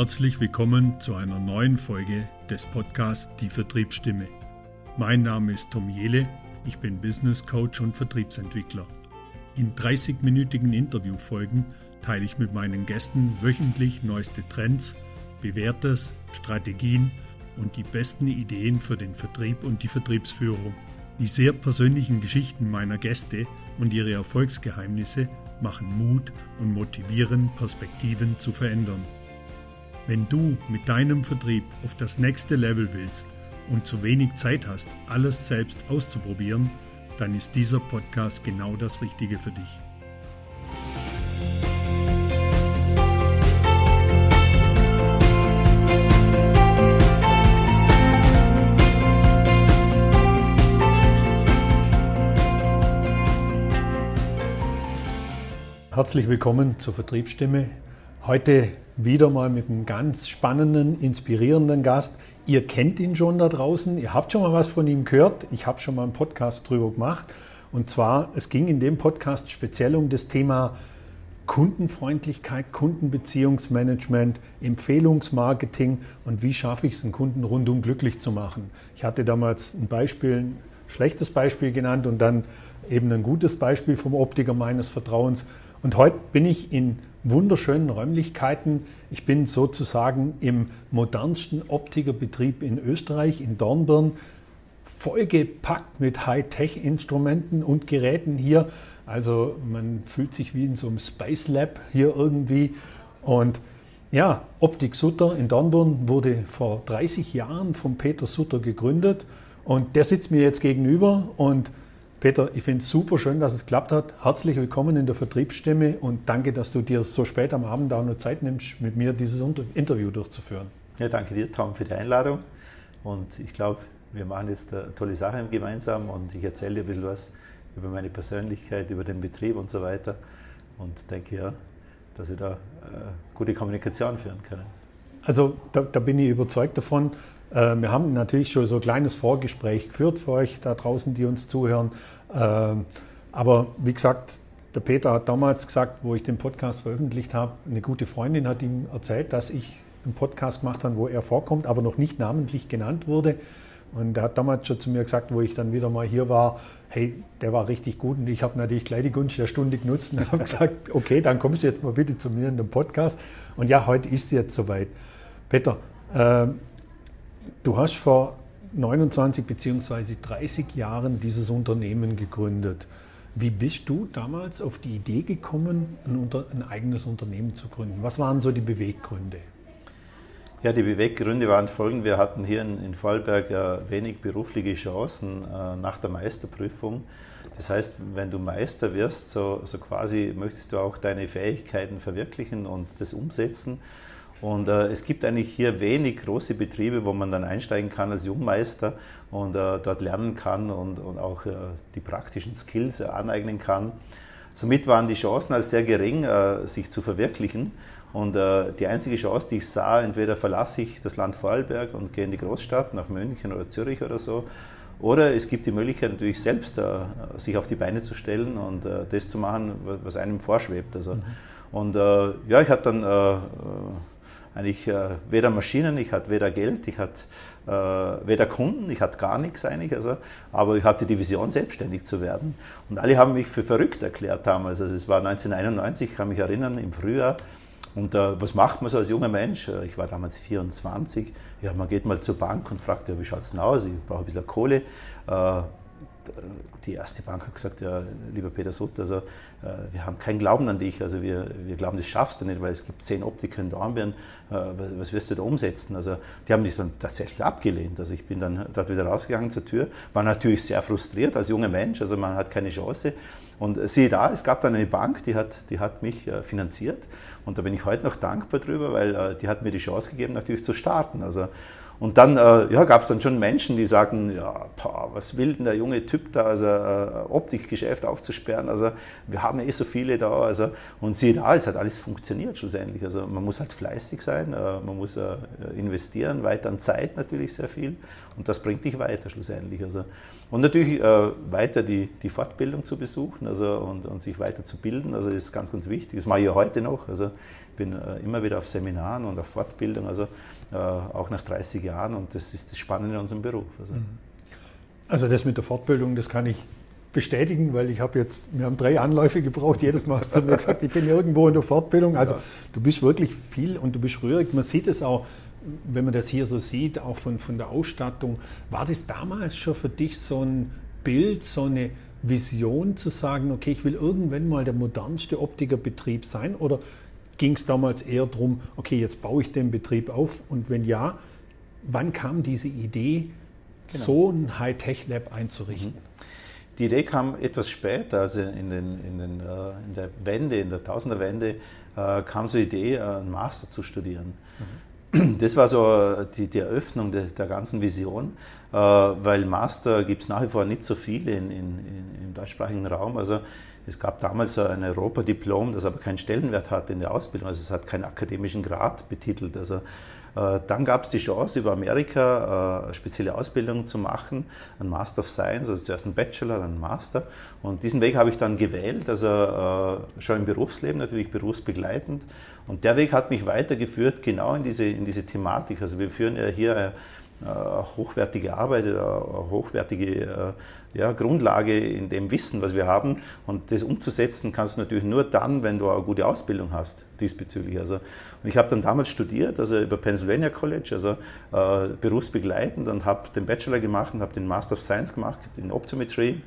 Herzlich willkommen zu einer neuen Folge des Podcasts Die Vertriebsstimme. Mein Name ist Tom Jele, ich bin Business Coach und Vertriebsentwickler. In 30-minütigen Interviewfolgen teile ich mit meinen Gästen wöchentlich neueste Trends, bewährtes, Strategien und die besten Ideen für den Vertrieb und die Vertriebsführung. Die sehr persönlichen Geschichten meiner Gäste und ihre Erfolgsgeheimnisse machen Mut und motivieren, Perspektiven zu verändern. Wenn du mit deinem Vertrieb auf das nächste Level willst und zu wenig Zeit hast, alles selbst auszuprobieren, dann ist dieser Podcast genau das Richtige für dich. Herzlich willkommen zur Vertriebsstimme. Heute wieder mal mit einem ganz spannenden, inspirierenden Gast. Ihr kennt ihn schon da draußen, ihr habt schon mal was von ihm gehört. Ich habe schon mal einen Podcast drüber gemacht. Und zwar, es ging in dem Podcast speziell um das Thema Kundenfreundlichkeit, Kundenbeziehungsmanagement, Empfehlungsmarketing und wie schaffe ich es, einen Kunden rundum glücklich zu machen. Ich hatte damals ein Beispiel, ein schlechtes Beispiel genannt und dann eben ein gutes Beispiel vom Optiker meines Vertrauens. Und heute bin ich in wunderschönen Räumlichkeiten. Ich bin sozusagen im modernsten Optikerbetrieb in Österreich, in Dornbirn, vollgepackt mit Hightech-Instrumenten und Geräten hier. Also man fühlt sich wie in so einem Space Lab hier irgendwie. Und ja, Optik Sutter in Dornbirn wurde vor 30 Jahren von Peter Sutter gegründet und der sitzt mir jetzt gegenüber und Peter, ich finde es super schön, dass es geklappt hat. Herzlich willkommen in der Vertriebsstimme und danke, dass du dir so spät am Abend auch noch Zeit nimmst, mit mir dieses Interview durchzuführen. Ja, danke dir, Tom, für die Einladung. Und ich glaube, wir machen jetzt eine tolle Sache gemeinsam und ich erzähle dir ein bisschen was über meine Persönlichkeit, über den Betrieb und so weiter. Und denke ja, dass wir da äh, gute Kommunikation führen können. Also da, da bin ich überzeugt davon. Äh, wir haben natürlich schon so ein kleines Vorgespräch geführt für euch da draußen, die uns zuhören. Äh, aber wie gesagt, der Peter hat damals gesagt, wo ich den Podcast veröffentlicht habe, eine gute Freundin hat ihm erzählt, dass ich einen Podcast gemacht habe, wo er vorkommt, aber noch nicht namentlich genannt wurde. Und er hat damals schon zu mir gesagt, wo ich dann wieder mal hier war, hey, der war richtig gut. Und ich habe natürlich gleich die Gunst der Stunde genutzt und habe gesagt, okay, dann kommst du jetzt mal bitte zu mir in den Podcast. Und ja, heute ist es jetzt soweit. Peter, äh, Du hast vor 29 bzw. 30 Jahren dieses Unternehmen gegründet. Wie bist du damals auf die Idee gekommen, ein, ein, eigenes Unternehmen zu gründen? Was waren so die Beweggründe? Ja, die Beweggründe waren folgende. Wir hatten hier in, in Vorarlberg äh, wenig berufliche Chancen äh, nach der Meisterprüfung. Das heißt, wenn du Meister wirst, so, so quasi möchtest du auch deine Fähigkeiten verwirklichen und das umsetzen. Und äh, es gibt eigentlich hier wenig große Betriebe, wo man dann einsteigen kann als Jungmeister und äh, dort lernen kann und, und auch äh, die praktischen Skills aneignen kann. Somit waren die Chancen als sehr gering, äh, sich zu verwirklichen. Und äh, die einzige Chance, die ich sah, entweder verlasse ich das Land Vorarlberg und gehe in die Großstadt, nach München oder Zürich oder so, oder es gibt die Möglichkeit natürlich selbst äh, sich auf die Beine zu stellen und das zu machen, was einem vorschwebt. Also, mhm. Und ja, ich hatte dann eigentlich äh, weder Maschinen, ich hatte weder Geld, ich hatte äh, weder Kunden, ich hatte gar nichts eigentlich, also, aber ich hatte die Vision, selbstständig zu werden. Und alle haben mich für verrückt erklärt damals. Also es war 1991, ich kann mich erinnern, im Frühjahr. Und äh, was macht man so als junger Mensch? Äh, ich war damals 24. Ja, man geht mal zur Bank und fragt, ja, wie schaut es denn aus? Ich brauche ein bisschen Kohle. Äh, die erste Bank hat gesagt, ja, lieber Peter Sutt, also äh, wir haben keinen Glauben an dich, also wir, wir glauben, das schaffst du nicht, weil es gibt zehn Optiker in Dornbirn, äh, was wirst du da umsetzen? Also die haben dich dann tatsächlich abgelehnt. Also ich bin dann dort wieder rausgegangen zur Tür, war natürlich sehr frustriert als junger Mensch, also man hat keine Chance. Und siehe da, es gab dann eine Bank, die hat, die hat mich äh, finanziert und da bin ich heute noch dankbar drüber, weil die hat mir die Chance gegeben, natürlich zu starten. Also Und dann äh, ja, gab es dann schon Menschen, die sagten, ja, boah, was will denn der junge Typ da, also äh, Optikgeschäft aufzusperren, also wir haben ja eh so viele da, also und siehe da, es hat alles funktioniert schlussendlich. Also man muss halt fleißig sein, äh, man muss äh, investieren, weiter an Zeit natürlich sehr viel und das bringt dich weiter schlussendlich. Also und natürlich äh, weiter die, die Fortbildung zu besuchen also, und, und sich weiter zu bilden, also ist ganz, ganz wichtig. Das mache ich ja heute noch. Also ich bin äh, immer wieder auf Seminaren und auf Fortbildung, also auch nach 30 Jahren und das ist das Spannende in unserem Beruf. Also. Mhm. also das mit der Fortbildung, das kann ich bestätigen, weil ich habe jetzt, wir haben drei Anläufe gebraucht, jedes Mal hast du mir gesagt, ich bin irgendwo in der Fortbildung. Also ja. du bist wirklich viel und du bist rührig. Man sieht es auch, wenn man das hier so sieht, auch von, von der Ausstattung, war das damals schon für dich so ein Bild, so eine Vision zu sagen, okay, ich will irgendwann mal der modernste Optikerbetrieb sein? Oder ging es damals eher darum, okay, jetzt baue ich den Betrieb auf? Und wenn ja, wann kam diese Idee, genau. so ein Hightech-Lab einzurichten? Mhm. Die Idee kam etwas später, also in, den, in, den, äh, in der Wende, in der Tausenderwende, äh, kam so die Idee, einen Master zu studieren. Mhm das war so die, die Eröffnung de, der ganzen Vision, äh, weil Master gibt es nach wie vor nicht so viele in, in, im deutschsprachigen Raum. Also es gab damals ein Europadiplom, das aber keinen Stellenwert hatte in der Ausbildung, also es hat keinen akademischen Grad betitelt. Also äh, dann gab es die Chance, über Amerika äh, spezielle Ausbildungen zu machen, ein Master of Science, also zuerst ein Bachelor, dann ein Master. Und diesen Weg habe ich dann gewählt, also äh, schon im Berufsleben natürlich berufsbegleitend. Und der Weg hat mich weitergeführt, genau in diese, in diese Thematik. Also wir führen ja hier hochwertige Arbeit, äh, hochwertige äh, ja, Grundlage in dem Wissen, was wir haben. Und das umzusetzen kannst du natürlich nur dann, wenn du eine gute Ausbildung hast diesbezüglich. Also, und ich habe dann damals studiert, also über Pennsylvania College, also äh, berufsbegleitend und habe den Bachelor gemacht und habe den Master of Science gemacht in Optometry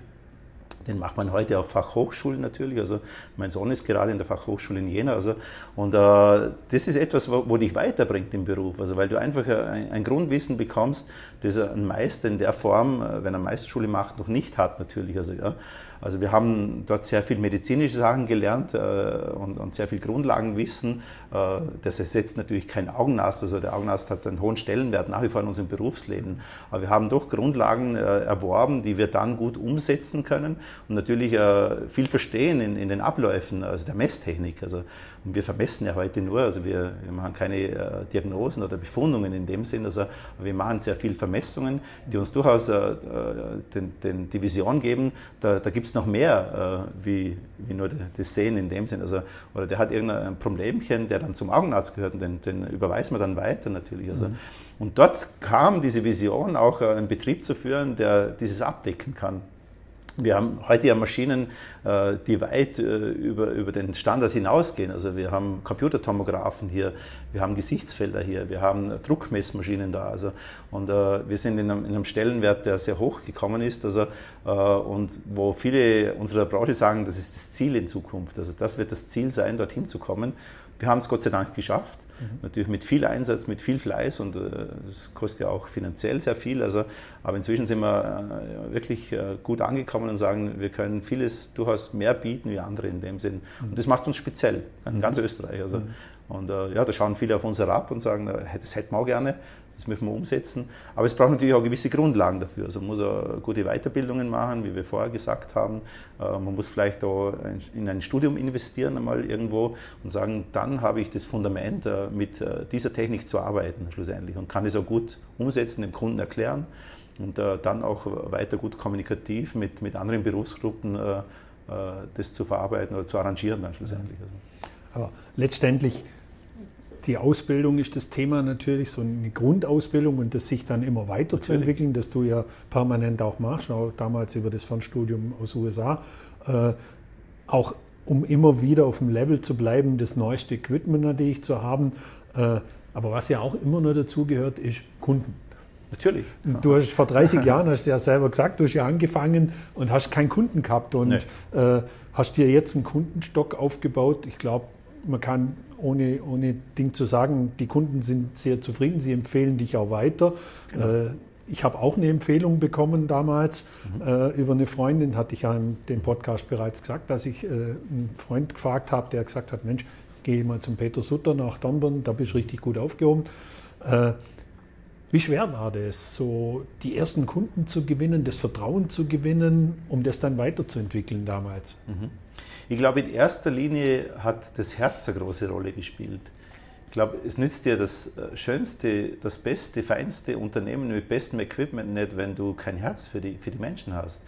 den macht man heute auf Fachhochschulen natürlich. Also mein Sohn ist gerade in der Fachhochschule in Jena. Also, und äh, das ist etwas, wo, wo, dich weiterbringt im Beruf. Also weil du einfach ein, ein, Grundwissen bekommst, das ein Meister in der Form, äh, wenn er Meisterschule macht, noch nicht hat natürlich. Also, ja. also wir haben dort sehr viel medizinische Sachen gelernt äh, und, und, sehr viel Grundlagenwissen. Äh, das ersetzt natürlich kein Augenarzt. Also der Augenarzt hat einen hohen Stellenwert nach wie vor in unserem Berufsleben. Aber wir haben doch Grundlagen äh, erworben, die wir dann gut umsetzen können und natürlich äh, viel verstehen in, in, den Abläufen, also der Messtechnik. Also, und wir vermessen ja heute nur, also wir, wir machen keine äh, Diagnosen oder Befundungen in dem Sinn, also wir machen sehr viel Vermessungen, die uns durchaus äh, äh den, den, die Vision geben, da, da gibt es noch mehr äh, wie, wie nur das Sehen in dem Sinn. Also, oder der hat irgendein Problemchen, der dann zum Augenarzt gehört und den, den überweisen wir dann weiter natürlich. Also, mhm. Und dort kam diese Vision, auch äh, einen Betrieb zu führen, der dieses abdecken kann. Wir haben heute ja Maschinen, äh, die weit äh, über, über den Standard hinausgehen. Also wir haben Computertomographen hier, wir haben Gesichtsfelder hier, wir haben Druckmessmaschinen da. Also, und äh, wir sind in einem, in einem, Stellenwert, der sehr hoch gekommen ist. Also, und wo viele unserer Branche sagen, das ist das Ziel in Zukunft. Also das wird das Ziel sein, dorthin zu kommen. Wir haben es Gott sei Dank geschafft. Mhm. Natürlich mit viel Einsatz, mit viel Fleiß und äh, das kostet ja auch finanziell sehr viel. Also, aber inzwischen sind wir äh, wirklich äh, gut angekommen und sagen, wir können vieles durchaus mehr bieten wie andere in dem Sinn. Mhm. Und das macht uns speziell, in ganz mhm. Österreich. Also, mhm. Und äh, ja, da schauen viele auf uns herab und sagen, das hätten wir auch gerne. Das müssen wir umsetzen. Aber es braucht natürlich auch gewisse Grundlagen dafür. Also man muss auch gute Weiterbildungen machen, wie wir vorher gesagt haben. Äh, man muss vielleicht auch in ein Studium investieren, einmal irgendwo und sagen, dann habe ich das Fundament, äh, mit äh, dieser Technik zu arbeiten schlussendlich und kann es auch gut umsetzen, dem Kunden erklären und dann auch weiter gut kommunikativ mit, mit anderen Berufsgruppen das zu verarbeiten oder zu arrangieren dann schlussendlich. Also. Aber letztendlich die Ausbildung ist das Thema natürlich, so eine Grundausbildung und das sich dann immer weiterzuentwickeln, das du ja permanent auch machst, auch damals über das Fernstudium aus USA. Äh, auch um immer wieder auf dem Level zu bleiben, das neueste Equipment natürlich zu haben. Äh, aber was ja auch immer nur dazu gehört, ist Kunden. Natürlich. Du hast vor 30 Jahren, hast du ja selber gesagt, du hast ja angefangen und hast keinen Kunden gehabt und nee. äh, hast dir jetzt einen Kundenstock aufgebaut. Ich glaube, man kann ohne, ohne Ding zu sagen, die Kunden sind sehr zufrieden, sie empfehlen dich auch weiter. Genau. Äh, ich habe auch eine Empfehlung bekommen damals mhm. äh, über eine Freundin, hatte ich ja in dem Podcast bereits gesagt, dass ich äh, einen Freund gefragt habe, der gesagt hat, Mensch, gehe mal zum Peter Sutter nach Dornbirn, da bist du richtig gut aufgehoben. Äh, Wie schwer war das, so die ersten Kunden zu gewinnen, das Vertrauen zu gewinnen, um das dann weiterzuentwickeln damals? Mhm. Ich glaube, in erster Linie hat das Herz eine große Rolle gespielt. Ich glaube, es nützt dir das äh, schönste, das beste, feinste Unternehmen mit bestem Equipment nicht, wenn du kein Herz für die, für die Menschen hast.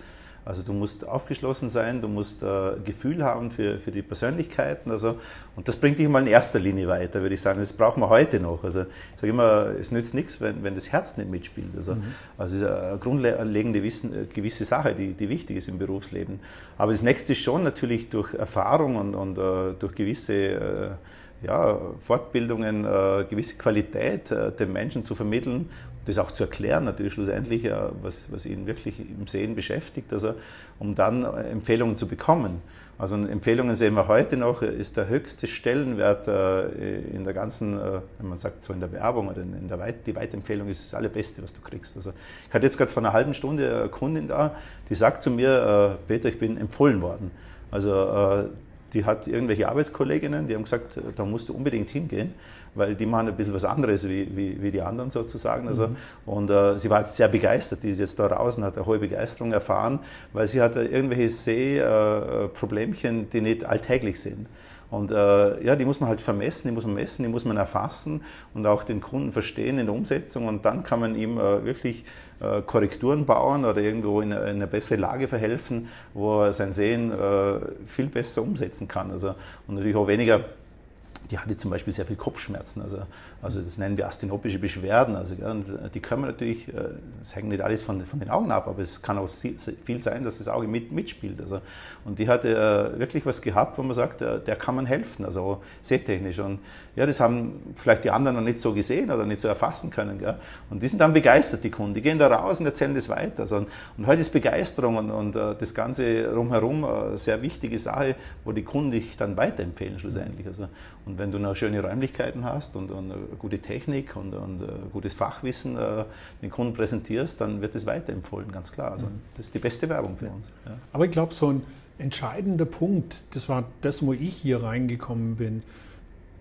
Also du musst aufgeschlossen sein, du musst äh, Gefühl haben für, für die Persönlichkeiten. Also, und das bringt dich mal in erster Linie weiter, würde ich sagen. Das brauchen wir heute noch. Also ich sage immer, es nützt nichts, wenn, wenn das Herz nicht mitspielt. Also, mhm. also es ist eine grundlegende Wissen, äh, gewisse Sache, die, die wichtig ist im Berufsleben. Aber das nächste ist schon natürlich durch Erfahrung und, und uh, durch gewisse uh, ja, Fortbildungen, äh, gewisse Qualität äh, den Menschen zu vermitteln, das auch zu erklären, natürlich schlussendlich, äh, was, was ihn wirklich im Sehen beschäftigt, also, um dann Empfehlungen zu bekommen. Also Empfehlungen sehen wir heute noch, ist der höchste Stellenwert in der ganzen, wenn man sagt so in der Werbung oder in der Weit die Weitempfehlung ist das Allerbeste, was du kriegst. Also ich hatte jetzt gerade vor einer halben Stunde eine Kundin da, die sagt zu mir, Peter, ich bin empfohlen worden. Also die hat irgendwelche Arbeitskolleginnen, die haben gesagt, da musst du unbedingt hingehen, weil die machen ein bisschen was anderes wie, wie, wie die anderen sozusagen. Also, mhm. Und äh, sie war jetzt sehr begeistert, die ist jetzt da raus und hat eine hohe Begeisterung erfahren, weil sie hatte irgendwelche Sehproblemchen, äh, die nicht alltäglich sind. Und äh, ja, die muss man halt vermessen, die muss man messen, die muss man erfassen und auch den Kunden verstehen in der Umsetzung und dann kann man ihm äh, wirklich äh, Korrekturen bauen oder irgendwo in eine, in eine, bessere Lage verhelfen, wo er sein Sehen äh, viel besser umsetzen kann. Also, und natürlich auch weniger die hatte zum Beispiel sehr viel Kopfschmerzen. Also, also das nennen wir asthenopische Beschwerden. Also, ja, die können natürlich, das äh, hängt nicht alles von, von den Augen ab, aber es kann auch viel sein, dass das Auge mit, mitspielt. Also, und die hatte äh, wirklich was gehabt, wo man sagt, äh, der kann man helfen, also sehtechnisch. Und ja, das haben vielleicht die anderen noch nicht so gesehen oder nicht so erfassen können. Gell? Und die sind dann begeistert, die Kunden. Die gehen da raus und erzählen das weiter. Also, und, und heute ist Begeisterung und, und das Ganze rumherum eine sehr wichtige Sache, wo die Kunden dich dann weiterempfehlen schlussendlich. Also, und wenn du noch schöne Räumlichkeiten hast und, und gute Technik und, und uh, gutes Fachwissen uh, den Kunden präsentierst, dann wird es weiterempfohlen, ganz klar. Also mhm. das ist die beste Werbung für uns. Ja. Aber ich glaube, so ein entscheidender Punkt, das war das, wo ich hier reingekommen bin,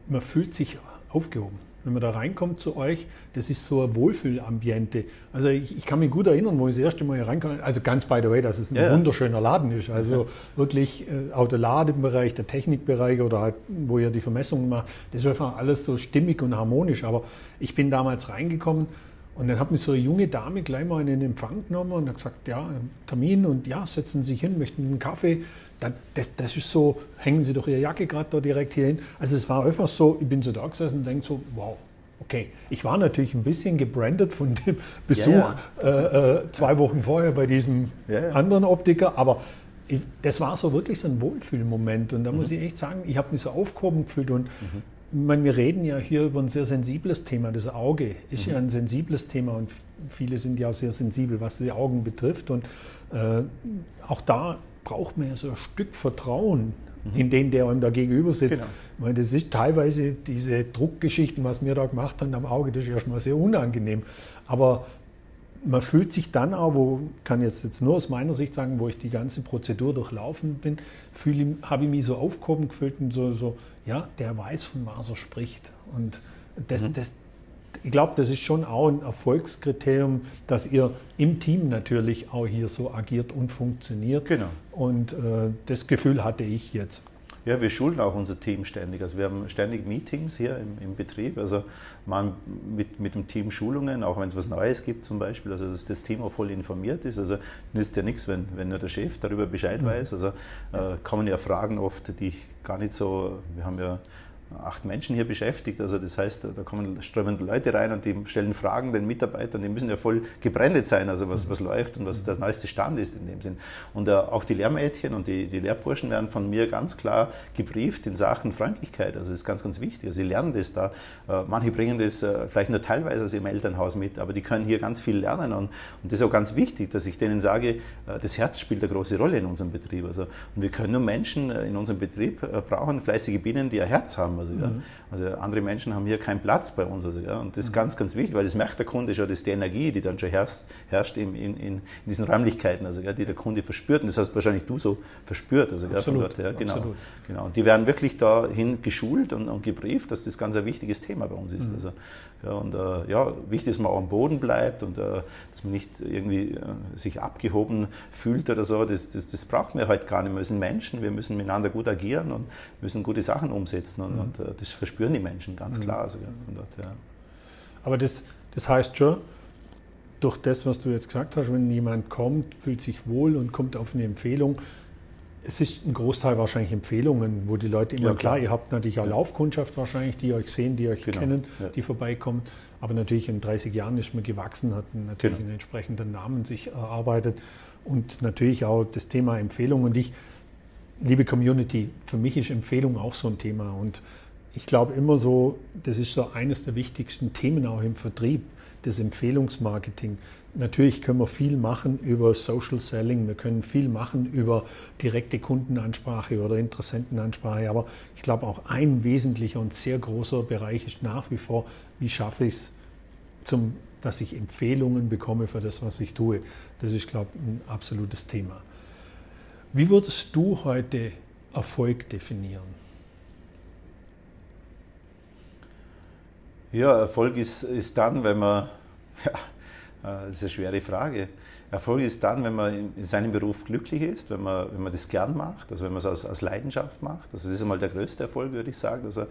man fühlt sich aufgehoben wenn man da reinkommt zu euch, das ist so ein Wohlfühlambiente. Also ich, ich, kann mich gut erinnern, wo ich das erste Mal hier reinkam, also ganz by the way, dass es ein ja. wunderschöner Laden ist. Also wirklich äh, auch der Ladenbereich, der Technikbereich oder halt, wo ihr die Vermessungen macht, das ist einfach alles so stimmig und harmonisch. Aber ich bin damals reingekommen und dann hat mich so eine junge Dame gleich mal in den Empfang genommen und hat gesagt, ja, Termin und ja, setzen Sie sich hin, möchten einen Kaffee. Das, das ist so, hängen Sie doch Ihre Jacke gerade da direkt hier hin. Also es war einfach so, ich bin so da gesessen und denke so, wow, okay. Ich war natürlich ein bisschen gebrandet von dem Besuch ja, ja. Äh, äh, zwei Wochen vorher bei diesem ja, anderen Optiker, aber ich, das war so wirklich so ein Wohlfühlmoment und da mhm. muss ich echt sagen, ich habe mich so aufgehoben gefühlt und mhm meine, wir reden ja hier über ein sehr sensibles Thema. Das Auge ist mhm. ja ein sensibles Thema und viele sind ja auch sehr sensibel, was die Augen betrifft. Und äh, auch da braucht man ja so ein Stück Vertrauen in den, der einem da gegenüber sitzt. Genau. Ich meine, das ist teilweise diese Druckgeschichten, was wir da gemacht haben am Auge, das ist erstmal sehr unangenehm. Aber man fühlt sich dann auch, wo kann jetzt, jetzt nur aus meiner Sicht sagen, wo ich die ganze Prozedur durchlaufen bin, habe ich mich so aufgehoben gefühlt und so, so, ja, der weiß, von was er spricht. Und das, mhm. das, ich glaube, das ist schon auch ein Erfolgskriterium, dass ihr im Team natürlich auch hier so agiert und funktioniert. Genau. Und äh, das Gefühl hatte ich jetzt. Ja, wir schulen auch unser Team ständig. Also wir haben ständig Meetings hier im, im Betrieb. Also machen mit, mit dem Team Schulungen, auch wenn es was Neues gibt zum Beispiel. Also dass das Team auch voll informiert ist. Also nützt ja nichts, wenn, wenn nur der Chef darüber Bescheid mhm. weiß. Also äh, kommen ja Fragen oft, die ich gar nicht so, wir haben ja acht Menschen hier beschäftigt. Also das heißt, da kommen strömen Leute rein und die stellen Fragen den Mitarbeitern, die müssen ja voll gebrandet sein, also was, was läuft und was der neueste Stand ist in dem Sinn. Und äh, auch die Lehrmädchen und die, die Lehrburschen werden von mir ganz klar gebrieft in Sachen Freundlichkeit. Also das ist ganz, ganz wichtig. Also sie lernen das da. Äh, manche bringen das äh, vielleicht nur teilweise aus ihrem Elternhaus mit, aber die können hier ganz viel lernen. Und, und das ist auch ganz wichtig, dass ich denen sage, das Herz spielt eine große Rolle in unserem Betrieb. Also, und wir können nur Menschen in unserem Betrieb brauchen, fleißige Bienen, die ein Herz haben haben. Also, ja. Mhm. also andere Menschen haben hier keinen Platz bei uns. Also, ja. Und das ist mhm. ganz, ganz wichtig, weil das merkt der Kunde schon, das ist die Energie, die dann schon herrscht, herrscht in, in, in diesen Räumlichkeiten, also, ja, die der Kunde verspürt. Und das hast wahrscheinlich du so verspürt. Also, absolut, dort, ja, genau, absolut. genau. Und die werden wirklich dahin geschult und, und gebrieft, dass das ganz ein wichtiges Thema bei uns ist. Mhm. Also, ja, und äh, ja, wichtig ist, dass man auch am Boden bleibt und äh, dass man nicht irgendwie äh, sich abgehoben fühlt oder so. Das, das, das brauchen wir heute gar nicht. Wir sind Menschen, wir müssen miteinander gut agieren und müssen gute Sachen umsetzen. Und, mhm. und äh, das verspüren die Menschen ganz mhm. klar. Also, dort, ja. Aber das, das heißt schon, durch das, was du jetzt gesagt hast, wenn jemand kommt, fühlt sich wohl und kommt auf eine Empfehlung, es ist ein Großteil wahrscheinlich Empfehlungen, wo die Leute immer, ja, klar. klar. ihr habt natürlich auch ja. Laufkundschaft wahrscheinlich, die euch sehen, die euch genau. kennen, ja. die vorbeikommen. Aber natürlich in 30 Jahren ist man gewachsen, hat natürlich genau. einen entsprechenden Namen sich erarbeitet und natürlich auch das Thema Empfehlung. Und ich, liebe Community, für mich ist Empfehlung auch so ein Thema. Und ich glaube immer so, das ist so eines der wichtigsten Themen auch im Vertrieb, das Empfehlungsmarketing. Natürlich können wir viel machen über Social Selling, wir können viel machen über direkte Kundenansprache oder Interessentenansprache, aber ich glaube auch ein wesentlicher und sehr großer Bereich ist nach wie vor, wie schaffe ich es, dass ich Empfehlungen bekomme für das, was ich tue. Das ist, glaube ich, ein absolutes Thema. Wie würdest du heute Erfolg definieren? Ja, Erfolg ist, ist dann, wenn man ja, das ist eine schwere Frage. Erfolg ist dann, wenn man in seinem Beruf glücklich ist, wenn man, wenn man das gern macht, also wenn man es aus, aus Leidenschaft macht. Also das ist einmal der größte Erfolg, würde ich sagen. Also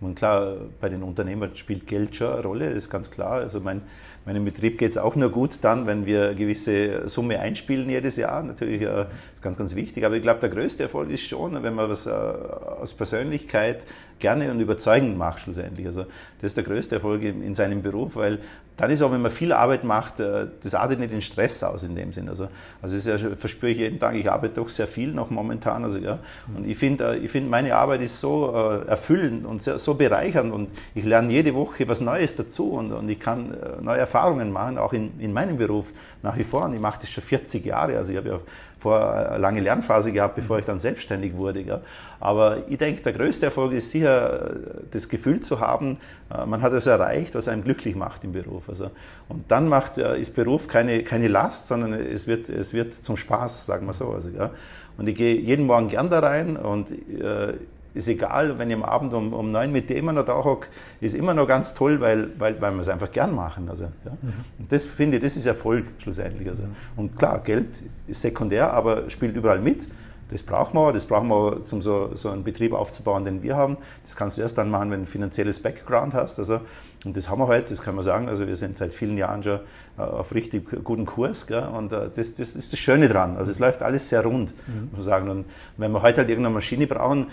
und klar, bei den Unternehmern spielt Geld schon eine Rolle, das ist ganz klar. Also mein, meinem Betrieb geht es auch nur gut dann, wenn wir eine gewisse Summe einspielen jedes Jahr. Natürlich äh, ist ganz, ganz wichtig. Aber ich glaube, der größte Erfolg ist schon, wenn man was äh, aus Persönlichkeit gerne und überzeugend macht schlussendlich. Also das ist der größte Erfolg in, in seinem Beruf, weil dann ist auch, wenn man viel Arbeit macht, äh, das artet nicht den Stress aus in dem Sinn. Also, also das ja, verspüre ich jeden Tag, ich arbeite doch sehr viel noch momentan. Also, ja. Und ich finde, äh, ich find, meine Arbeit ist so äh, erfüllend und so bereichernd und ich lerne jede Woche was Neues dazu und, und ich kann neue Erfahrungen machen, auch in, in meinem Beruf nach wie vor. Und ich mache das schon 40 Jahre. Also ich habe ja vor eine lange Lernphase gehabt, bevor ich dann selbstständig wurde. Ja. Aber ich denke, der größte Erfolg ist sicher, das Gefühl zu haben, man hat etwas erreicht, was einem glücklich macht im Beruf. Also, und dann macht, ist Beruf keine, keine Last, sondern es wird, es wird zum Spaß, sagen wir so. Also, ja. Und ich gehe jeden Morgen gern da rein und äh, ist egal, wenn ich am Abend um, um neun mit dir immer noch da hocke, ist immer noch ganz toll, weil, weil, weil wir es einfach gern machen. Also, ja. Mhm. Und das finde ich, das ist Erfolg schlussendlich. Also. Und klar, Geld ist sekundär, aber spielt überall mit. Das brauchen wir, das brauchen wir, um so, so einen Betrieb aufzubauen, den wir haben. Das kannst du erst dann machen, wenn du ein finanzielles Background hast. Also, und das haben wir heute, das kann man sagen. Also wir sind seit vielen Jahren schon äh, auf richtig guten Kurs. Gell? Und äh, das, das ist das Schöne dran. Also es läuft alles sehr rund, mhm. muss man sagen. Und wenn wir heute halt irgendeine Maschine brauchen,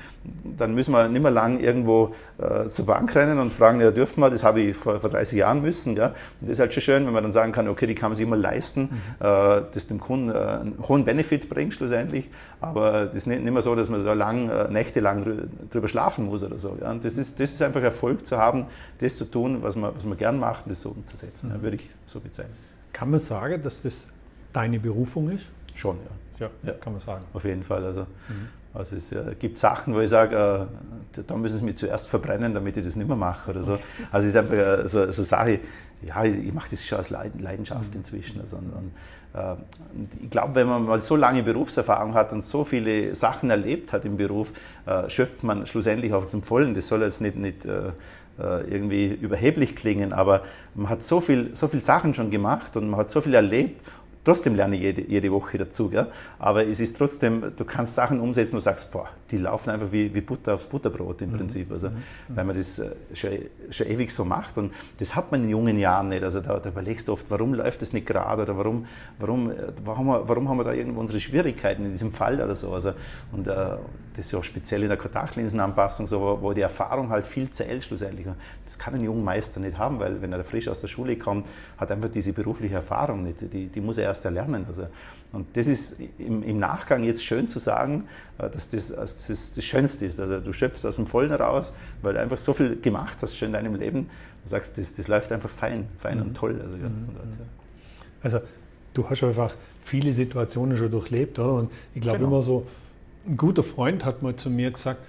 dann müssen wir nicht mehr lang irgendwo äh, zur Bank rennen und fragen, ja, dürfen wir, das habe ich vor, vor 30 Jahren müssen. Gell? Und das ist halt schon schön, wenn man dann sagen kann, okay, die kann man sich immer leisten, mhm. äh, das dem Kunden äh, einen hohen Benefit bringt schlussendlich. Aber das ist nicht, nicht mehr so, dass man so lang, äh, nächtelang drüber schlafen muss oder so. Ja? Und das ist, das ist einfach Erfolg zu haben, das zu tun, was man, was man gern macht, das so umzusetzen, mhm. würde ich so bezeichnen. Kann man sagen, dass das deine Berufung ist? Schon, ja. Ja, ja. kann man sagen. Auf jeden Fall. Also, mhm. also es äh, gibt Sachen, wo ich sage, äh, da müssen sie mich zuerst verbrennen, damit ich das nicht mehr mache oder so. Okay. Also es ist einfach äh, so, so Sache, ja, ich, ich mache das schon als Leidenschaft mhm. inzwischen. Also, und, und, äh, ich glaube, wenn man mal so lange Berufserfahrung hat und so viele Sachen erlebt hat im Beruf, äh, schöpft man schlussendlich aus dem Vollen. Das soll jetzt nicht, nicht äh, irgendwie überheblich klingen, aber man hat so viel, so viel Sachen schon gemacht und man hat so viel erlebt Trotzdem lerne ich jede, jede Woche dazu. Gell? Aber es ist trotzdem, du kannst Sachen umsetzen und sagst, boah, die laufen einfach wie, wie Butter aufs Butterbrot im mhm. Prinzip. Also, mhm. Weil man das äh, schon, schon ewig so macht. Und das hat man in jungen Jahren nicht. Also da, da überlegst du oft, warum läuft das nicht gerade oder warum, warum, äh, warum, warum haben wir da irgendwo unsere Schwierigkeiten in diesem Fall oder so. Also, und äh, das ist ja auch speziell in der Kontaktlinsenanpassung so, wo, wo die Erfahrung halt viel zählt schlussendlich. Das kann ein junger Meister nicht haben, weil wenn er frisch aus der Schule kommt, hat er einfach diese berufliche Erfahrung nicht. Die, die muss er erst erlernen. Also, und das ist im, im, Nachgang jetzt schön zu sagen, äh, dass das, dass das, das Schönste ist. Also du schöpfst aus dem Vollen raus, weil du einfach so viel gemacht hast schon in deinem Leben. Du sagst, das, das läuft einfach fein, fein mhm. und toll. Also, ja. mhm. also du hast einfach viele Situationen schon durchlebt, oder? Und ich glaube genau. immer so, ein guter Freund hat mal zu mir gesagt,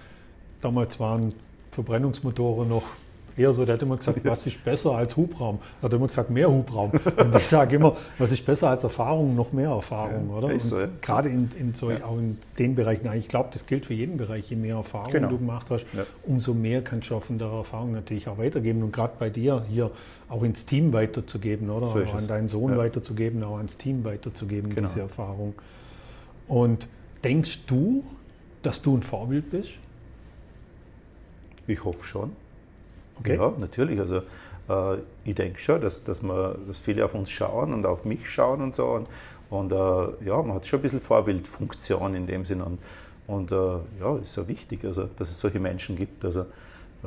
damals waren Verbrennungsmotoren noch eher so, der hat immer gesagt, was ist besser als Hubraum? Er hat immer gesagt, mehr Hubraum. Und ich sage immer, was ist besser als Erfahrung? Noch mehr Erfahrung, ja, oder? So, ja. Gerade in, in, so, ja. auch in den Bereichen, ich glaube, das gilt für jeden Bereich, je mehr Erfahrung genau. du gemacht hast, umso mehr kannst du von der Erfahrung natürlich auch weitergeben. Und gerade bei dir hier auch ins Team weiterzugeben, oder? So auch an deinen Sohn weiterzugeben, auch ans Team weiterzugeben, genau. diese Erfahrung. Und denkst du, dass du ein Vorbild bist? Ich hoffe schon. Okay. Ja, natürlich. Also äh, ich denke schon, dass, dass, man, dass viele auf uns schauen und auf mich schauen und so. Und, und äh, ja, man hat schon ein bisschen Vorbildfunktion in dem Sinne. Und, und äh, ja, ist so wichtig, also, dass es solche Menschen gibt. Also,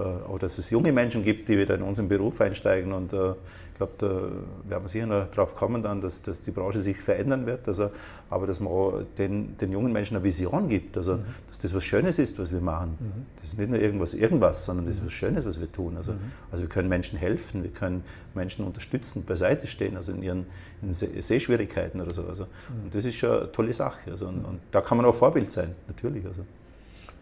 auch dass es junge Menschen gibt, die wieder in unseren Beruf einsteigen. Und äh, ich glaube, da werden wir sicher noch drauf kommen, dann, dass, dass die Branche sich verändern wird. Also, aber dass man auch den, den jungen Menschen eine Vision gibt. Also, mhm. dass das was Schönes ist, was wir machen. Mhm. Das ist nicht nur irgendwas, irgendwas, sondern das ist was Schönes, was wir tun. Also, mhm. also wir können Menschen helfen, wir können Menschen unterstützen, beiseite stehen, also in ihren in Sehschwierigkeiten oder so. Also, mhm. Und das ist schon eine tolle Sache. Also, und, und da kann man auch Vorbild sein, natürlich. Also.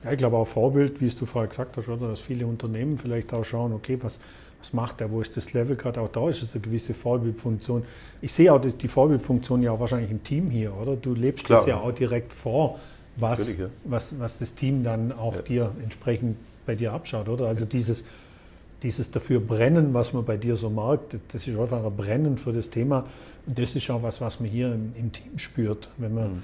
Ja, ich glaube auch Vorbild, wie es du vorher gesagt hast, oder, dass viele Unternehmen vielleicht auch schauen, okay, was, was macht der, wo ist das Level gerade auch da ist, ist eine gewisse Vorbildfunktion. Ich sehe auch die Vorbildfunktion ja auch wahrscheinlich im Team hier, oder? Du lebst Klar. das ja auch direkt vor, was, ja. was, was das Team dann auch ja. dir entsprechend bei dir abschaut, oder? Also dieses, dieses dafür brennen, was man bei dir so merkt, das ist einfach ein Brennen für das Thema. Und das ist auch was, was man hier im, im Team spürt, wenn man mhm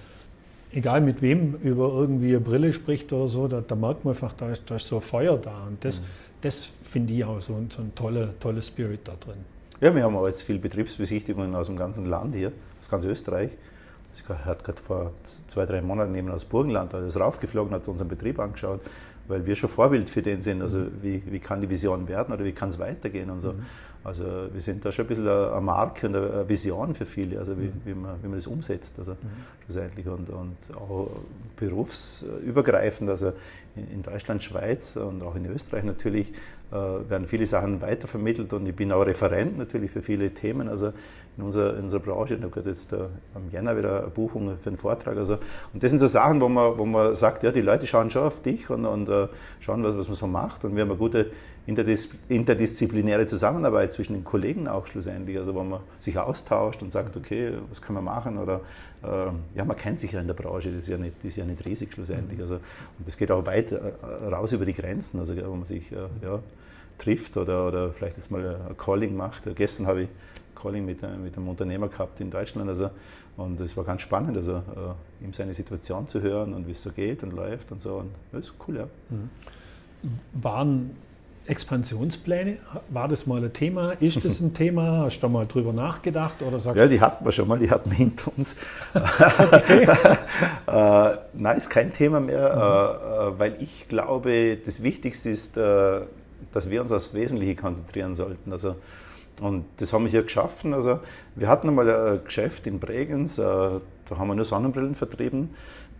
egal mit wem über irgendwie eine Brille spricht oder so, da, da merkt man einfach, da ist, da ist so Feuer da. Und das, mhm. das finde ich auch so, so ein toller, toller Spirit da drin. Ja, wir haben auch jetzt viele Betriebsbesichtigungen aus dem ganzen Land hier, aus ganz Österreich. Ich hat gerade vor zwei, drei Monaten jemand aus Burgenland, da ist raufgeflogen, hat unseren Betrieb angeschaut, weil wir schon Vorbild für den sind. Also mhm. wie, wie kann die Vision werden oder wie kann es weitergehen und so. Mhm. Also wir sind da schon ein bisschen eine Marke und eine Vision für viele, also wie, mhm. wie, man, wie man das umsetzt, also schlussendlich und, und auch berufsübergreifend, also in Deutschland, Schweiz und auch in Österreich natürlich äh, werden viele Sachen weitervermittelt und ich bin auch Referent natürlich für viele Themen, also in unserer, in unserer Branche. Da geht jetzt am Jänner wieder eine Buchung für einen Vortrag. Also, und das sind so Sachen, wo man, wo man sagt, ja, die Leute schauen schon auf dich und, und uh, schauen, was, was man so macht. Und wir haben eine gute interdis interdisziplinäre Zusammenarbeit zwischen den Kollegen auch schlussendlich, also wo man sich austauscht und sagt, okay, was können wir machen? Oder uh, ja, man kennt sich ja in der Branche, das ist ja nicht, ist ja nicht riesig schlussendlich. Also, und das geht auch weit raus über die Grenzen, also wo man sich ja, trifft oder, oder vielleicht jetzt mal ein Calling macht. Gestern habe ich Calling mit, mit einem Unternehmer gehabt in Deutschland. Also, und es war ganz spannend, also äh, ihm seine Situation zu hören und wie es so geht und läuft und so. Und das ist cool, ja. Mhm. Waren Expansionspläne, war das mal ein Thema? Ist das ein Thema? Hast du da mal drüber nachgedacht? Oder sagst ja, die hatten wir schon mal, die hatten wir hinter uns. äh, nein, ist kein Thema mehr, mhm. äh, weil ich glaube, das Wichtigste ist, äh, dass wir uns aufs Wesentliche konzentrieren sollten. Also und das haben wir hier geschaffen. Also wir hatten einmal ein Geschäft in Bregenz, äh, da haben wir nur Sonnenbrillen vertrieben.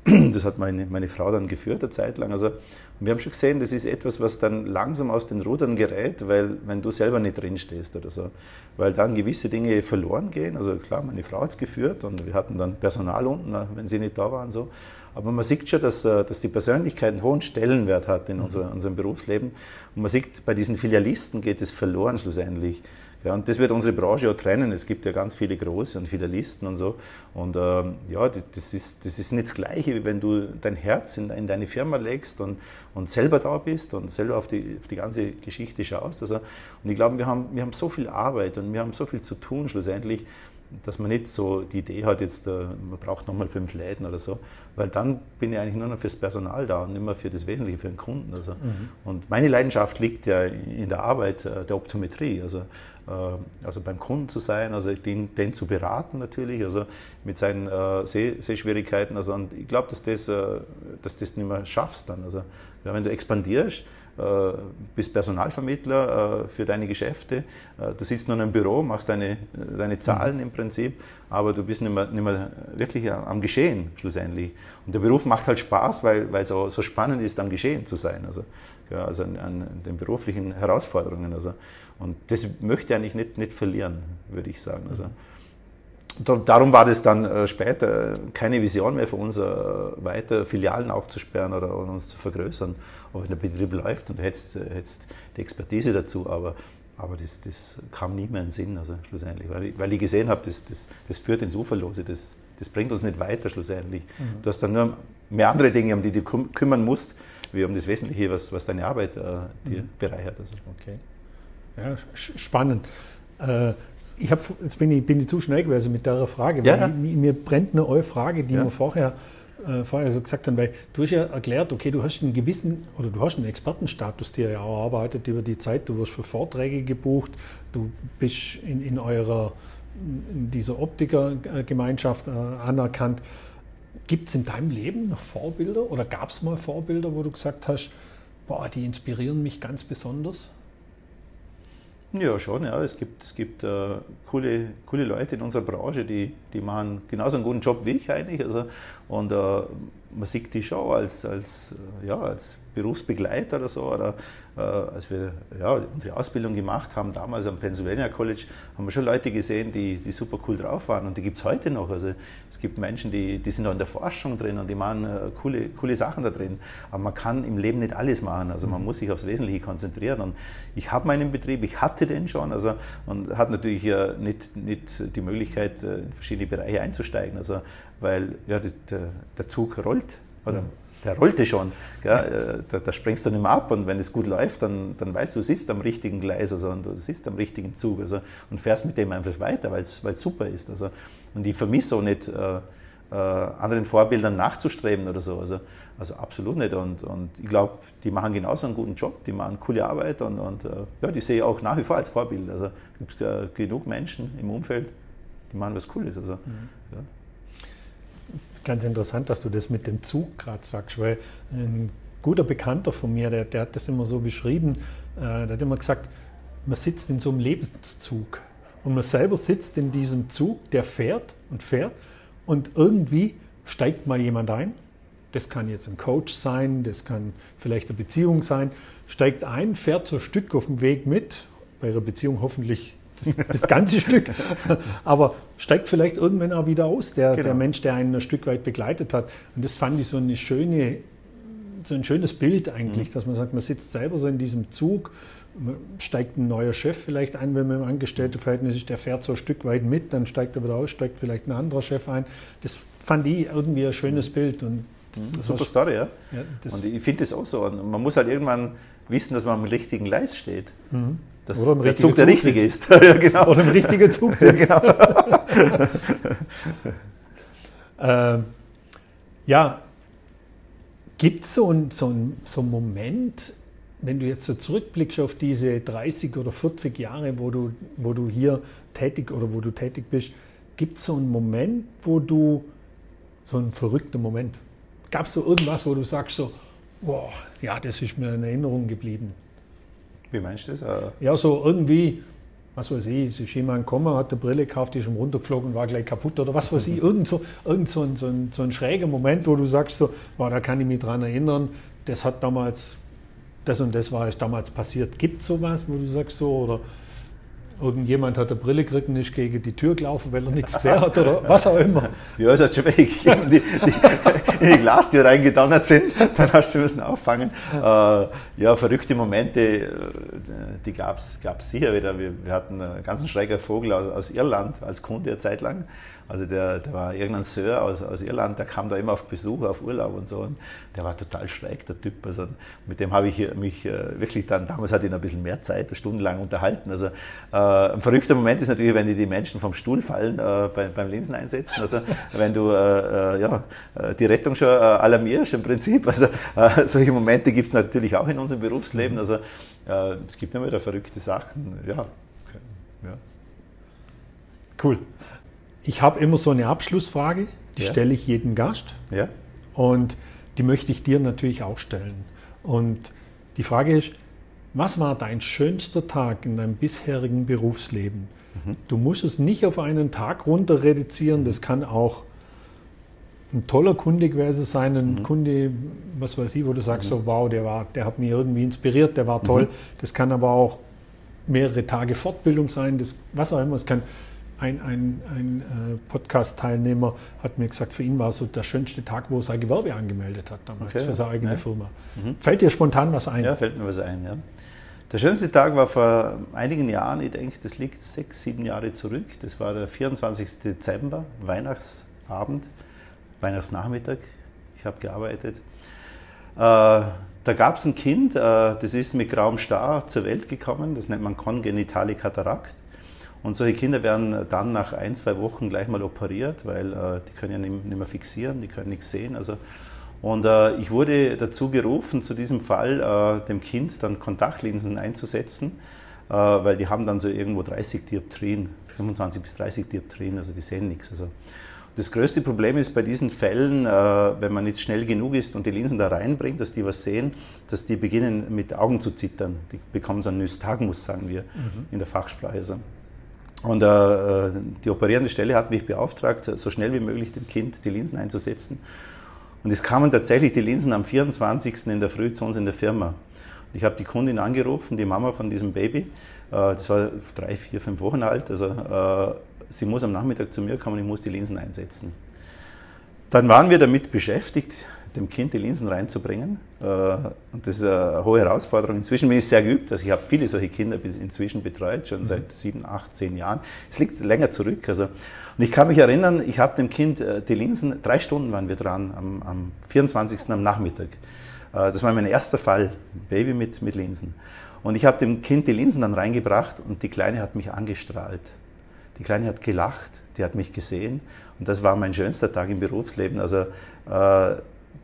Das hat meine, meine Frau dann geführt, eine Zeit lang. Also, und wir haben schon gesehen, das ist etwas, was dann langsam aus den Rudern gerät, weil wenn du selber nicht drin stehst oder so, weil dann gewisse Dinge verloren gehen. Also klar, meine Frau hat es geführt und wir hatten dann Personal unten, wenn sie nicht da waren. So. Aber man sieht schon, dass, äh, dass die Persönlichkeit einen hohen Stellenwert hat in mhm. unser, unserem Berufsleben. Und man sieht, bei diesen Filialisten geht es verloren schlussendlich. Ja, und das wird unsere Branche auch trennen. Es gibt ja ganz viele große und viele Listen und so. Und ähm, ja, das ist, das ist nicht das Gleiche, wie wenn du dein Herz in, in, deine Firma legst und, und selber da bist und selber auf die, auf die ganze Geschichte schaust. Also, und ich glaube, wir haben, wir haben so viel Arbeit und wir haben so viel zu tun schlussendlich, dass man nicht so die Idee hat, jetzt, äh, man braucht nochmal fünf Läden oder so, weil dann bin ich eigentlich nur noch fürs Personal da und nicht mehr für das Wesentliche, für den Kunden. Also. Mhm. Und meine Leidenschaft liegt ja in der Arbeit äh, der Optometrie. Also also beim Kunden zu sein, also den, den zu beraten natürlich, also mit seinen äh, Seh Sehschwierigkeiten. Also und ich glaube, dass, das, äh, dass das nicht mehr schaffst dann. Also ja, wenn du expandierst, äh, bist Personalvermittler äh, für deine Geschäfte, äh, du sitzt nur in einem Büro, machst deine, deine Zahlen im Prinzip, aber du bist nicht mehr, nicht mehr wirklich am Geschehen schlussendlich. Und der Beruf macht halt Spaß, weil, weil es so, so spannend ist, am Geschehen zu sein. Also, ja, also an, an den beruflichen Herausforderungen. Also. Und das möchte ich eigentlich nicht, nicht verlieren, würde ich sagen. Also, darum war das dann äh, später keine Vision mehr für uns, äh, weiter Filialen aufzusperren oder uns zu vergrößern. Aber wenn der Betrieb läuft und du hättest, hättest die Expertise dazu, aber, aber das, das kam nie mehr in den Sinn, also schlussendlich, weil ich, weil ich gesehen habe, das, das, das führt ins Uferlose, das, das bringt uns nicht weiter schlussendlich. Mhm. Du hast dann nur mehr andere Dinge, um die du kümmern musst, wie um das Wesentliche, was, was deine Arbeit äh, dir mhm. bereichert. Also. Okay. Ja, spannend. Äh, ich hab, jetzt bin ich, bin ich zu schnell gewesen mit der Frage, ja, weil ich, mir brennt eine neue Frage, die ja. wir vorher, äh, vorher so gesagt haben, weil du hast ja erklärt, okay, du hast einen gewissen, oder du hast einen Expertenstatus dir ja erarbeitet über die Zeit, du wirst für Vorträge gebucht, du bist in, in eurer, in dieser Optikergemeinschaft äh, anerkannt. Gibt es in deinem Leben noch Vorbilder oder gab es mal Vorbilder, wo du gesagt hast, boah, die inspirieren mich ganz besonders? Ja, schon, ja. Es gibt, es gibt äh, coole, coole Leute in unserer Branche, die, die machen genauso einen guten Job wie ich eigentlich. Also, und äh, man sieht die schon als, als, äh, ja, als Berufsbegleiter oder so, oder äh, als wir ja, unsere Ausbildung gemacht haben, damals am Pennsylvania College, haben wir schon Leute gesehen, die, die super cool drauf waren und die gibt es heute noch. Also es gibt Menschen, die, die sind auch in der Forschung drin und die machen äh, coole, coole Sachen da drin. Aber man kann im Leben nicht alles machen, also man mhm. muss sich aufs Wesentliche konzentrieren. Und ich habe meinen Betrieb, ich hatte den schon also, und hat natürlich ja nicht, nicht die Möglichkeit, äh, in verschiedene Bereiche einzusteigen, also, weil ja, der, der Zug rollt. Oder? Mhm der rollte schon. Gell? Äh, da, da, sprengst du nicht mehr ab und wenn es gut läuft, dann, dann weißt du, du sitzt am richtigen Gleis also, und du sitzt am richtigen Zug also, und fährst mit dem einfach weiter, weil es super ist. Also, und ich vermisse auch nicht, äh, äh, anderen Vorbildern nachzustreben oder so. Also, also absolut nicht. Und, und ich glaube, die machen genauso einen guten Job, die machen coole Arbeit und, und äh, ja, die sehe ich auch nach wie vor als Vorbild. Also es gibt äh, genug Menschen im Umfeld, die machen was Cooles. Also, mhm. ja. Ganz interessant, dass du das mit dem Zug gerade sagst, weil ein guter Bekannter von mir, der, der hat das immer so beschrieben, äh, der hat immer gesagt, man sitzt in so einem Lebenszug und man selber sitzt in diesem Zug, der fährt und fährt und irgendwie steigt mal jemand ein. Das kann jetzt ein Coach sein, das kann vielleicht eine Beziehung sein. Steigt ein, fährt so ein Stück auf dem Weg mit, bei ihrer Beziehung hoffentlich das, das ganze Stück. Aber steigt vielleicht irgendwann auch wieder aus, der, genau. der Mensch, der einen ein Stück weit begleitet hat. Und das fand ich so eine schöne, so ein schönes Bild eigentlich, mhm. dass man sagt, man sitzt selber so in diesem Zug, steigt ein neuer Chef vielleicht ein, wenn man im Angestelltenverhältnis ist, der fährt so ein Stück weit mit, dann steigt er wieder aus, steigt vielleicht ein anderer Chef ein. Das fand ich irgendwie ein schönes mhm. Bild. Und mhm. Super Story, ja. ja und ich finde das auch so. Und man muss halt irgendwann wissen, dass man am richtigen Gleis steht. Dass Oder der Zug der richtige ist. ja, genau. Oder im richtigen Zug sitzt. ja, genau. ähm, ja gibt es so, ein, so, ein, so einen Moment, wenn du jetzt so zurückblickst auf diese 30 oder 40 Jahre, wo du, wo du hier tätig oder wo du tätig bist, gibt es so einen Moment, wo du, so einen verrückten Moment, gab es so irgendwas, wo du sagst so, boah, ja, das ist mir in Erinnerung geblieben? Wie meinst du das? Ja, so irgendwie, was weiß ich, es ist jemand gekommen, hat eine Brille gekauft, ist schon runtergeflogen und war gleich kaputt oder was weiß ich. Irgend so, irgend so, ein, so, ein, so ein schräger Moment, wo du sagst, so, boah, da kann ich mich dran erinnern, das hat damals, das und das war damals passiert. Gibt es sowas, wo du sagst so, oder irgendjemand hat eine Brille gekriegt und ist gegen die Tür gelaufen, weil er nichts gesehen hat oder was auch immer. Ja, das hat schon weg. Die, die, in die Glastür reingedonnert sind, dann hast du müssen auffangen. Äh, ja, verrückte Momente, äh, die gab es sicher wieder. Wir, wir, hatten einen ganz schräger Vogel aus, aus Irland als Kunde eine Zeit lang. Also der, der war irgendein Sir aus, aus Irland, der kam da immer auf Besuch, auf Urlaub und so. Und der war total schräg, der Typ. Also mit dem habe ich mich äh, wirklich dann, damals hatte ich noch ein bisschen mehr Zeit, stundenlang unterhalten. Also äh, ein verrückter Moment ist natürlich, wenn die, die Menschen vom Stuhl fallen äh, bei, beim Linsen einsetzen. Also wenn du äh, äh ja, äh, die Rettung schon alarmierst im Prinzip. Also solche Momente gibt es natürlich auch in unserem Berufsleben. Also es gibt immer wieder verrückte Sachen. Ja. ja. Cool. Ich habe immer so eine Abschlussfrage, die ja. stelle ich jedem Gast. Ja. Und die möchte ich dir natürlich auch stellen. Und die Frage ist, was war dein schönster Tag in deinem bisherigen Berufsleben? Mhm. Du musst es nicht auf einen Tag runter reduzieren, das kann auch ein toller Kunde gewesen sein, ein mhm. Kunde, was weiß ich, wo du sagst, mhm. so wow, der war, der hat mich irgendwie inspiriert, der war toll. Mhm. Das kann aber auch mehrere Tage Fortbildung sein, das, was auch immer. Es kann ein, ein, ein äh, Podcast-Teilnehmer hat mir gesagt, für ihn war so der schönste Tag, wo er sein Gewerbe angemeldet hat damals okay. für seine eigene ja. Firma. Mhm. Fällt dir spontan was ein? Ja, fällt mir was ein, ja. Der schönste Tag war vor einigen Jahren, ich denke, das liegt sechs, sieben Jahre zurück. Das war der 24. Dezember, Weihnachtsabend, Weihnachtsnachmittag. Ich habe gearbeitet. Äh, da gab es ein Kind, äh, das ist mit grauem Star zur Welt gekommen, das nennt man kongenitale Katarakt. Und solche Kinder werden dann nach ein, zwei Wochen gleich mal operiert, weil äh, die können ja nicht, nicht mehr fixieren, die können nichts sehen. Also und äh, ich wurde dazu gerufen, zu diesem Fall äh, dem Kind dann Kontaktlinsen einzusetzen, äh, weil die haben dann so irgendwo 30 Dioptrien, 25 bis 30 Dioptrien, also die sehen nichts. Also. Das größte Problem ist bei diesen Fällen, äh, wenn man nicht schnell genug ist und die Linsen da reinbringt, dass die was sehen, dass die beginnen mit Augen zu zittern. Die bekommen so einen Nystagmus, sagen wir mhm. in der Fachsprache. Und äh, die operierende Stelle hat mich beauftragt, so schnell wie möglich dem Kind die Linsen einzusetzen. Und es kamen tatsächlich die Linsen am 24. in der Früh zu uns in der Firma. Und ich habe die Kundin angerufen, die Mama von diesem Baby. Äh, das war drei, vier, fünf Wochen alt. Also äh, sie muss am Nachmittag zu mir kommen, ich muss die Linsen einsetzen. Dann waren wir damit beschäftigt, dem Kind die Linsen reinzubringen. Äh, und das ist eine hohe Herausforderung. Inzwischen bin ich sehr geübt. Also ich habe viele solche Kinder inzwischen betreut, schon seit mhm. sieben, acht, zehn Jahren. Es liegt länger zurück. Also, und ich kann mich erinnern, ich habe dem Kind äh, die Linsen, drei Stunden waren wir dran, am, am 24. am Nachmittag. Äh, das war mein erster Fall, Baby mit, mit Linsen. Und ich habe dem Kind die Linsen dann reingebracht und die Kleine hat mich angestrahlt. Die Kleine hat gelacht, die hat mich gesehen und das war mein schönster Tag im Berufsleben. Also äh,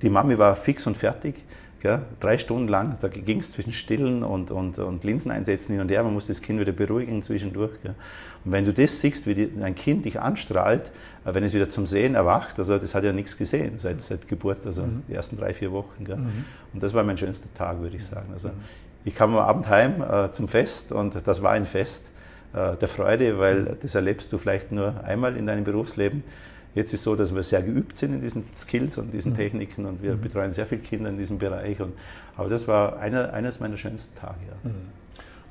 die Mami war fix und fertig. Gell? Drei Stunden lang, da ging es zwischen Stillen und, und, und Linsen einsetzen hin und her. Man muss das Kind wieder beruhigen zwischendurch. Gell? Und wenn du das siehst, wie die, ein Kind dich anstrahlt, äh, wenn es wieder zum Sehen erwacht, also das hat ja nichts gesehen seit, seit Geburt, also mhm. die ersten drei, vier Wochen. Gell? Mhm. Und das war mein schönster Tag, würde ich sagen. Also ich kam am Abend heim äh, zum Fest und das war ein Fest äh, der Freude, weil mhm. das erlebst du vielleicht nur einmal in deinem Berufsleben. Jetzt ist es so, dass wir sehr geübt sind in diesen Skills und diesen mhm. Techniken und wir mhm. betreuen sehr viele Kinder in diesem Bereich. Und, aber das war einer, eines meiner schönsten Tage. Ja. Mhm.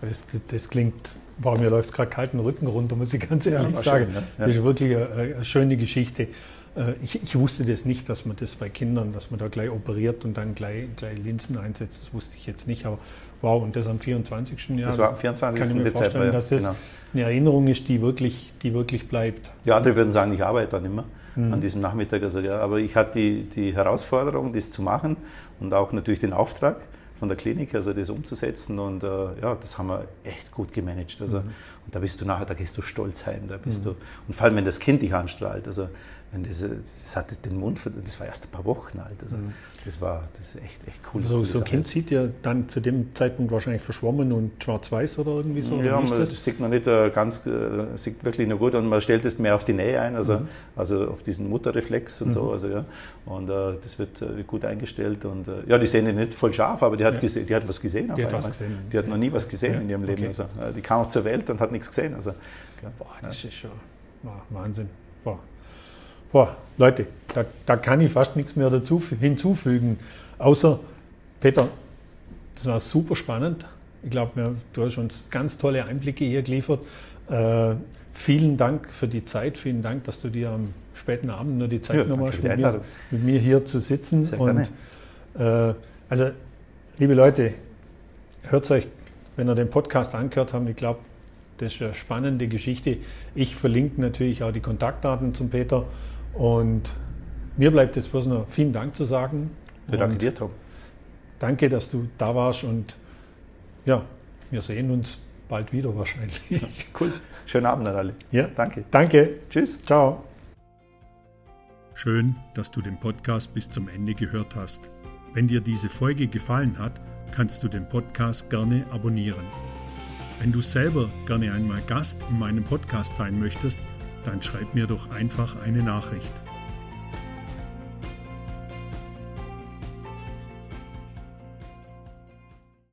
Das, das, klingt, warum mir läuft es gerade kalten Rücken runter, muss ich ganz ehrlich ja, sagen. Schön, ja. Das ist wirklich eine, eine schöne Geschichte. Äh, ich, ich, wusste das nicht, dass man das bei Kindern, dass man da gleich operiert und dann gleich, gleich Linsen einsetzt. Das wusste ich jetzt nicht. Aber wow, und das am 24. Jahr. Das war am 24. Kann ich mir Dezember, vorstellen, dass das genau. eine Erinnerung ist, die wirklich, die wirklich bleibt. Ja, andere würden sagen, ich arbeite dann immer mhm. an diesem Nachmittag. Also, ja, aber ich hatte die, die Herausforderung, das zu machen und auch natürlich den Auftrag von der Klinik, also das umzusetzen und äh, ja, das haben wir echt gut gemanagt. Also, mhm. Und da bist du nachher, da gehst du stolz heim, da bist mhm. du, und vor allem wenn das Kind dich anstrahlt, also diese, das hatte den Mund, das war erst ein paar Wochen alt. Also mhm. das war das ist echt, echt cool. So, so ein Kind sieht ja dann zu dem Zeitpunkt wahrscheinlich verschwommen und schwarz-weiß oder irgendwie so. Ja, man, das? sieht man nicht äh, ganz, äh, sieht wirklich nur gut und man stellt es mehr auf die Nähe ein, also, mhm. also auf diesen Mutterreflex und mhm. so. Also, ja. Und äh, das wird äh, gut eingestellt und äh, ja, die sehen nicht voll scharf, aber die hat, ja. die hat was gesehen. Die hat was gesehen. Die hat noch nie was gesehen ja. in ihrem Leben. Okay. Also, äh, die kam auch zur Welt und hat nichts gesehen. Also, Boah, das ist schon Wahnsinn. Boah. Boah, Leute, da, da kann ich fast nichts mehr dazu hinzufügen, außer, Peter, das war super spannend. Ich glaube, du hast uns ganz tolle Einblicke hier geliefert. Äh, vielen Dank für die Zeit, vielen Dank, dass du dir am späten Abend nur die Zeit ja, genommen hast, mit mir, mit mir, hier zu sitzen. Sehr Und äh, also, liebe Leute, hört euch, wenn ihr den Podcast angehört habt, ich glaube, das ist eine spannende Geschichte. Ich verlinke natürlich auch die Kontaktdaten zum Peter und mir bleibt jetzt bloß noch vielen Dank zu sagen. Ja, danke dir, Tom. Danke, dass du da warst und ja, wir sehen uns bald wieder wahrscheinlich. Ja, cool. Schönen Abend an alle. Ja, danke. Danke. Tschüss. Ciao. Schön, dass du den Podcast bis zum Ende gehört hast. Wenn dir diese Folge gefallen hat, kannst du den Podcast gerne abonnieren. Wenn du selber gerne einmal Gast in meinem Podcast sein möchtest, dann schreib mir doch einfach eine Nachricht.